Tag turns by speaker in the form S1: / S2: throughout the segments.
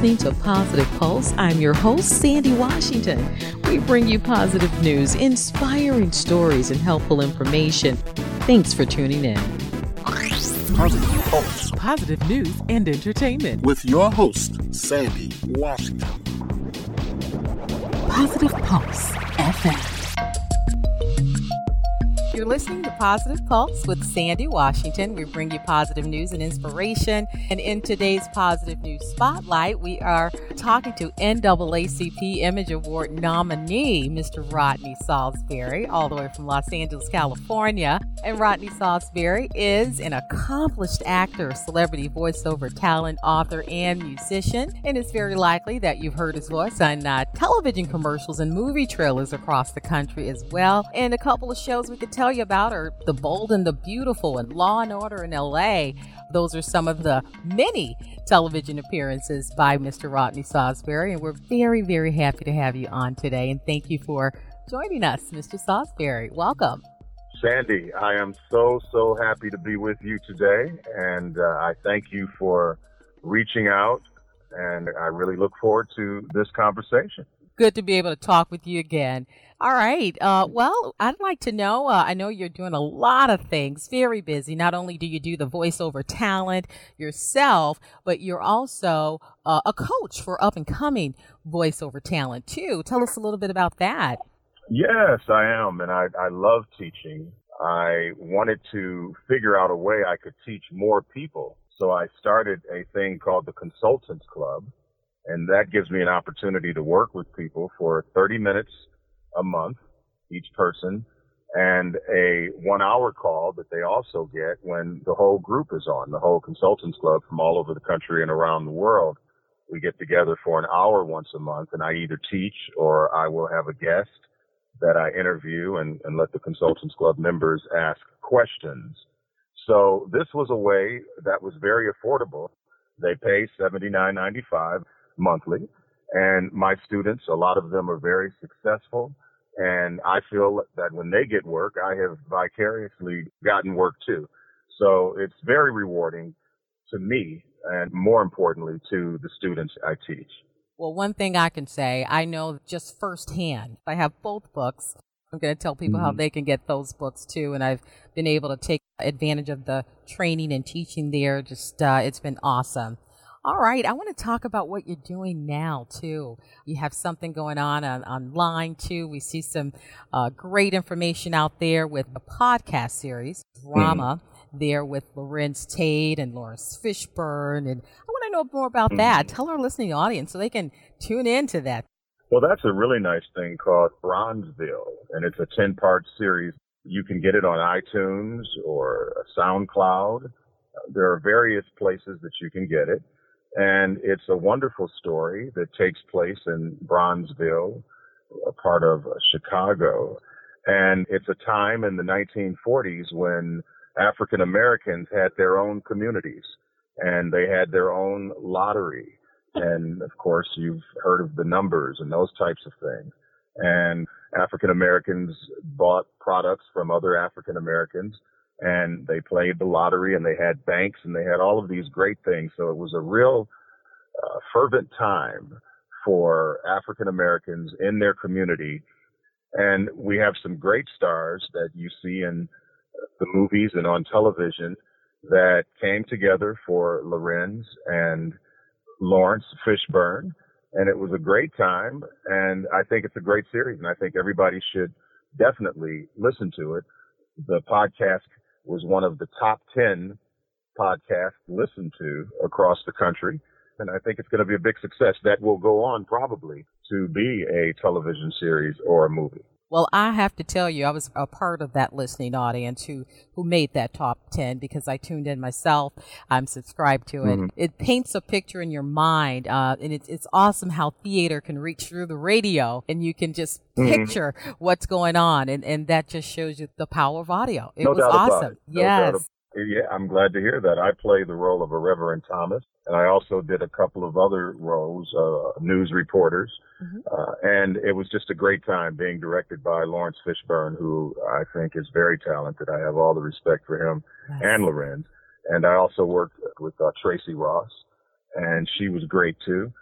S1: You're listening to Positive Pulse. I'm your host, Sandy Washington. We bring you positive news, inspiring stories, and helpful information. Thanks for tuning in.
S2: Positive Pulse.
S3: Positive news and entertainment.
S2: With your host, Sandy Washington.
S3: Positive Pulse FM. You're listening to Positive Pulse with Sandy Washington. We bring you positive news and inspiration. And in today's Positive News Spotlight, we are talking to NAACP Image Award nominee, Mr. Rodney Saulsberry, all the way from Los Angeles, California. And Rodney Saulsberry is an accomplished actor, celebrity voiceover talent, author, and musician. And it's very likely that you've heard his voice on uh, television commercials and movie trailers across the country as well. And a couple of shows we could tell tell you about are The Bold and the Beautiful and Law and Order in LA. Those are some of the many television appearances by Mr. Rodney Saulsberry, and we're very, very happy to have you on today. And thank you for joining us, Mr. Saulsberry. Welcome.
S4: Sandy, I am so, so happy to be with you today, and uh, I thank you for reaching out, and I really look forward to this conversation.
S3: Good to be able to talk with you again. All right. Uh, well, I'd like to know. Uh, I know you're doing a lot of things, very busy. Not only do you do the voiceover talent yourself, but you're also uh, a coach for up and coming voiceover talent, too. Tell us a little bit about that.
S4: Yes, I am. And I, I love teaching. I wanted to figure out a way I could teach more people. So I started a thing called the Consultants Club. And that gives me an opportunity to work with people for 30 minutes a month, each person, and a one hour call that they also get when the whole group is on, the whole consultants club from all over the country and around the world. We get together for an hour once a month and I either teach or I will have a guest that I interview and, and let the consultants club members ask questions. So this was a way that was very affordable. They pay $79.95 monthly and my students, a lot of them are very successful. And I feel that when they get work, I have vicariously gotten work too. So it's very rewarding to me and more importantly to the students I teach.
S3: Well, one thing I can say, I know just firsthand. I have both books. I'm going to tell people mm-hmm. how they can get those books too. And I've been able to take advantage of the training and teaching there. Just, uh, it's been awesome. All right. I want to talk about what you're doing now, too. You have something going on, on online, too. We see some uh, great information out there with a podcast series, drama, mm-hmm. there with Larenz Tate and Laurence Fishburne. And I want to know more about mm-hmm. that. Tell our listening audience so they can tune into that.
S4: Well, that's a really nice thing called Bronzeville, and it's a 10 part series. You can get it on iTunes or SoundCloud. There are various places that you can get it. And it's a wonderful story that takes place in Bronzeville, a part of Chicago. And it's a time in the 1940s when African Americans had their own communities and they had their own lottery. And of course, you've heard of the numbers and those types of things. And African Americans bought products from other African Americans and they played the lottery and they had banks and they had all of these great things. So it was a real uh, fervent time for African Americans in their community. And we have some great stars that you see in the movies and on television that came together for Larenz and Laurence Fishburne. And it was a great time. And I think it's a great series. And I think everybody should definitely listen to it. The podcast was one of the top 10 podcasts listened to across the country. And I think it's going to be a big success that will go on probably to be a television series or a movie.
S3: Well, I have to tell you, I was a part of that listening audience who, who made that top 10 because I tuned in myself. I'm subscribed to it. Mm-hmm. It paints a picture in your mind. Uh, and it's, it's awesome how theater can reach through the radio and you can just mm-hmm. picture what's going on. And, and that just shows you the power of audio. It
S4: no
S3: was awesome.
S4: It.
S3: No yes.
S4: Yeah, I'm glad to hear that. I play the role of a Reverend Thomas, and I also did a couple of other roles, uh, news reporters. Mm-hmm. Uh, and it was just a great time being directed by Laurence Fishburne, who I think is very talented. I have all the respect for him yes. and Larenz. And I also worked with uh, Tracy Ross and she was great too.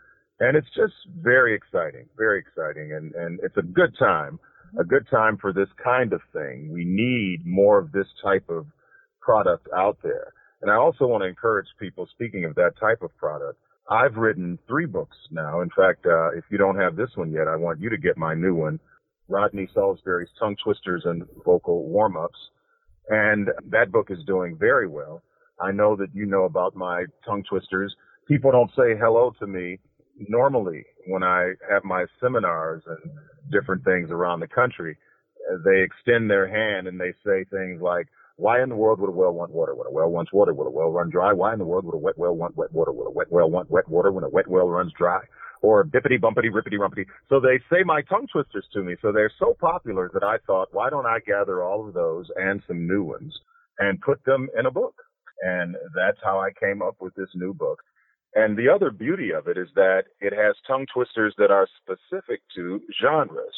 S4: And it's just very exciting, very exciting, and and it's a good time, a good time for this kind of thing. We need more of this type of product out there. And I also want to encourage people, speaking of that type of product, I've written three books now. In fact, uh, if you don't have this one yet, I want you to get my new one, Rodney Saulsberry's Tongue Twisters and Vocal Warm-Ups. And that book is doing very well. I know that you know about my tongue twisters. People don't say hello to me normally when I have my seminars and different things around the country. They extend their hand and they say things like, why in the world would a well want water when a well wants water? Will a well run dry? Why in the world would a wet well want wet water? Will a wet well want wet water when a wet well runs dry? Or bippity bumpity rippity rumpity. So they say my tongue twisters to me. So they're so popular that I thought, why don't I gather all of those and some new ones and put them in a book? And that's how I came up with this new book. And the other beauty of it is that it has tongue twisters that are specific to genres.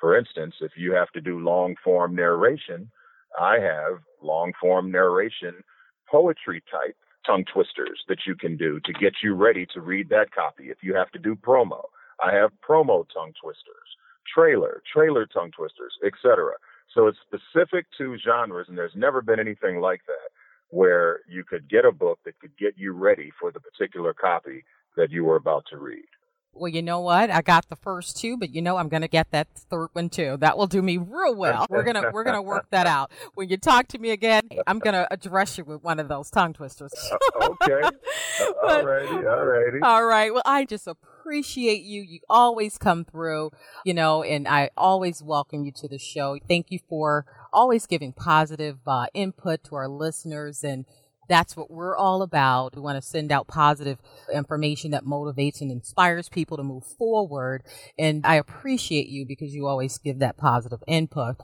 S4: For instance, if you have to do long form narration, I have long form narration, poetry type tongue twisters that you can do to get you ready to read that copy. If you have to do promo, I have promo tongue twisters, trailer, trailer tongue twisters, etc. So it's specific to genres, and there's never been anything like that where you could get a book that could get you ready for the particular copy that you were about to read.
S3: Well, you know what? I got the first two, but you know I'm going to get that third one too. That will do me real well. We're going to we're going to work that out. When you talk to me again, I'm going to address you with one of those tongue twisters.
S4: Uh, okay. all righty. All righty.
S3: All right. Well, I just appreciate you. You always come through, you know, and I always welcome you to the show. Thank you for always giving positive uh, input to our listeners and that's what we're all about. We want to send out positive information that motivates and inspires people to move forward. And I appreciate you because you always give that positive input.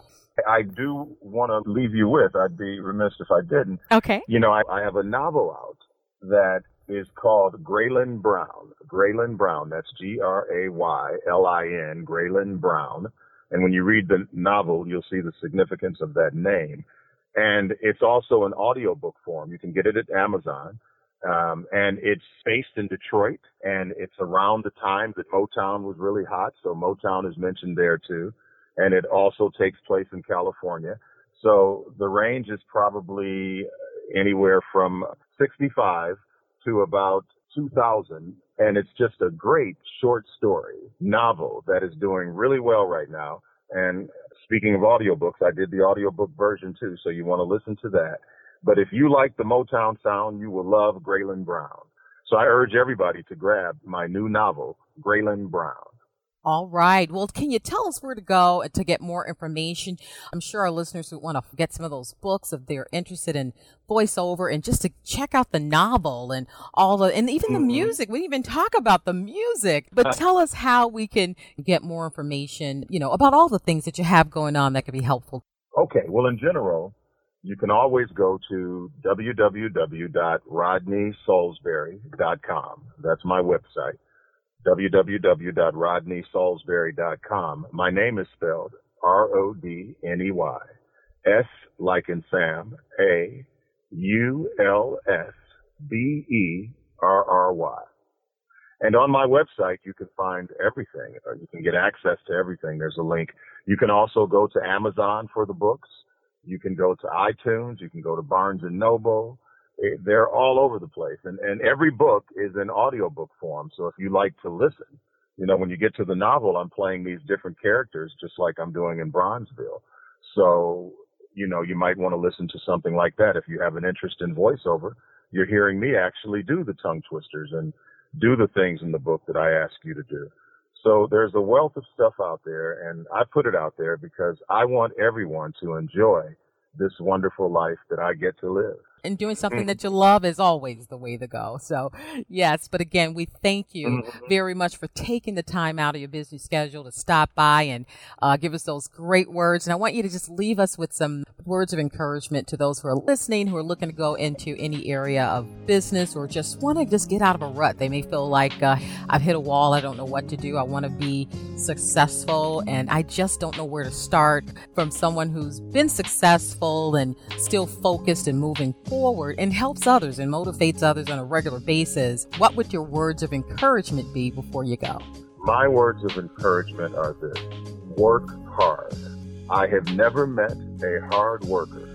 S4: I do want to leave you with, I'd be remiss if I didn't.
S3: Okay.
S4: You know, I, I have a novel out that is called Graylin Brown. Graylin Brown, that's G R A Y L I N, Graylin Brown. And when you read the novel, you'll see the significance of that name and it's also an audiobook form. You can get it at Amazon. Um, and it's based in Detroit and it's around the time that Motown was really hot. So Motown is mentioned there too. And it also takes place in California. So the range is probably anywhere from 65 to about 2000. And it's just a great short story novel that is doing really well right now. And speaking of audiobooks, I did the audiobook version too, so you want to listen to that. But if you like the Motown sound, you will love Graylin Brown. So I urge everybody to grab my new novel, Graylin Brown.
S3: All right. Well, can you tell us where to go to get more information? I'm sure our listeners would want to get some of those books if they're interested in voiceover and just to check out the novel and all the, and even the mm-hmm. music. We didn't even talk about the music, but tell us how we can get more information, you know, about all the things that you have going on that could be helpful.
S4: Okay. Well, in general, you can always go to www.rodneysaulsberry.com. That's my website www.rodneysaulsberry.com. My name is spelled R-O-D-N-E-Y. S like in Sam, A, U, L, S, B, E, R, R, Y. And on my website, you can find everything. You can get access to everything. There's a link. You can also go to Amazon for the books. You can go to iTunes. You can go to Barnes and Noble Eh, they're all over the place and, and every book is in audiobook form. So if you like to listen, you know, when you get to the novel, I'm playing these different characters just like I'm doing in Bronzeville. So, you know, you might want to listen to something like that. If you have an interest in voiceover, you're hearing me actually do the tongue twisters and do the things in the book that I ask you to do. So there's a wealth of stuff out there and I put it out there because I want everyone to enjoy this wonderful life that I get to live
S3: and doing something mm. that you love is always the way to go. So, yes, but again, we thank you mm-hmm. very much for taking the time out of your busy schedule to stop by and uh, give us those great words. And I want you to just leave us with some words of encouragement to those who are listening, who are looking to go into any area of business or just want to just get out of a rut. They may feel like uh, I've hit a wall. I don't know what to do. I want to be successful and I just don't know where to start from someone who's been successful and still focused and moving forward forward and helps others and motivates others on a regular basis, what would your words of encouragement be before you go?
S4: My words of encouragement are this work hard. I have never met a hard worker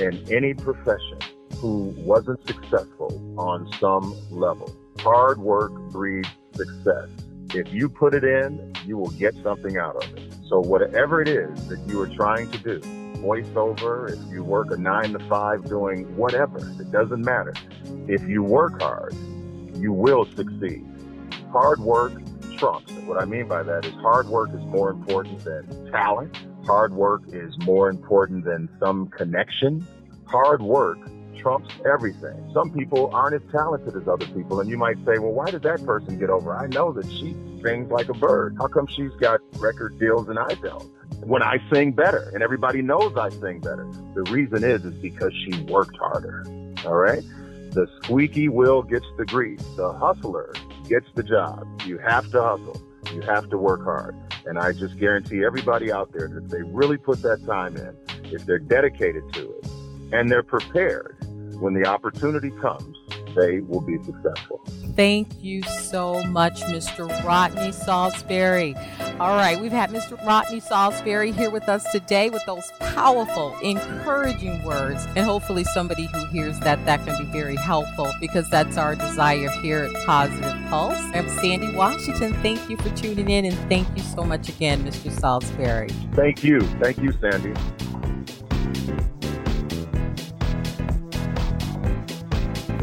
S4: in any profession who wasn't successful on some level. Hard work breeds success. If you put it in, you will get something out of it. So whatever it is that you are trying to do, voiceover, if you work a nine to five doing whatever, it doesn't matter. If you work hard, you will succeed. Hard work trumps. What I mean by that is hard work is more important than talent. Hard work is more important than some connection. Hard work trumps everything. Some people aren't as talented as other people, and you might say, well, why did that person get over? I know that she sings like a bird. How come she's got record deals and I don't? When I sing better, and everybody knows I sing better. The reason is, is because she worked harder. All right? The squeaky wheel gets the grease. The hustler gets the job. You have to hustle. You have to work hard. And I just guarantee everybody out there that if they really put that time in, if they're dedicated to it, and they're prepared, when the opportunity comes, they will be successful.
S3: Thank you so much, Mr. Rodney Saulsberry. All right, we've had Mr. Rodney Saulsberry here with us today with those powerful, encouraging words. And hopefully, somebody who hears that, that can be very helpful because that's our desire here at Positive Pulse. I'm Sandy Washington. Thank you for tuning in and thank you so much again, Mr. Saulsberry.
S4: Thank you. Thank you, Sandy.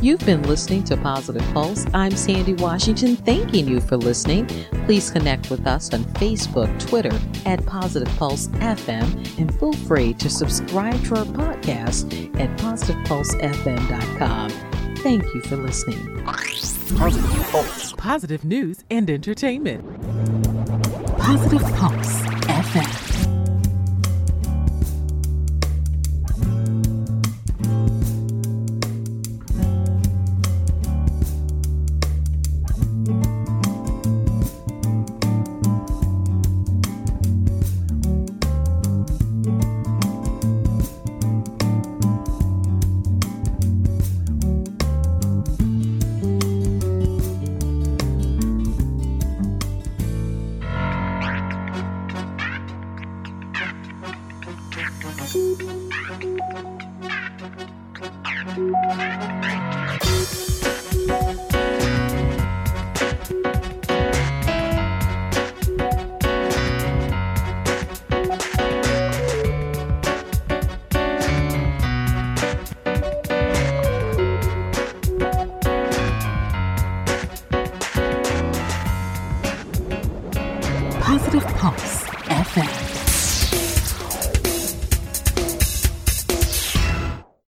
S1: You've been listening to Positive Pulse. I'm Sandy Washington, thanking you for listening. Please connect with us on Facebook, Twitter at Positive Pulse FM, and feel free to subscribe to our podcast at PositivePulseFM.com. Thank you for listening.
S2: Positive Pulse.
S5: Positive news and entertainment.
S1: Positive Pulse FM.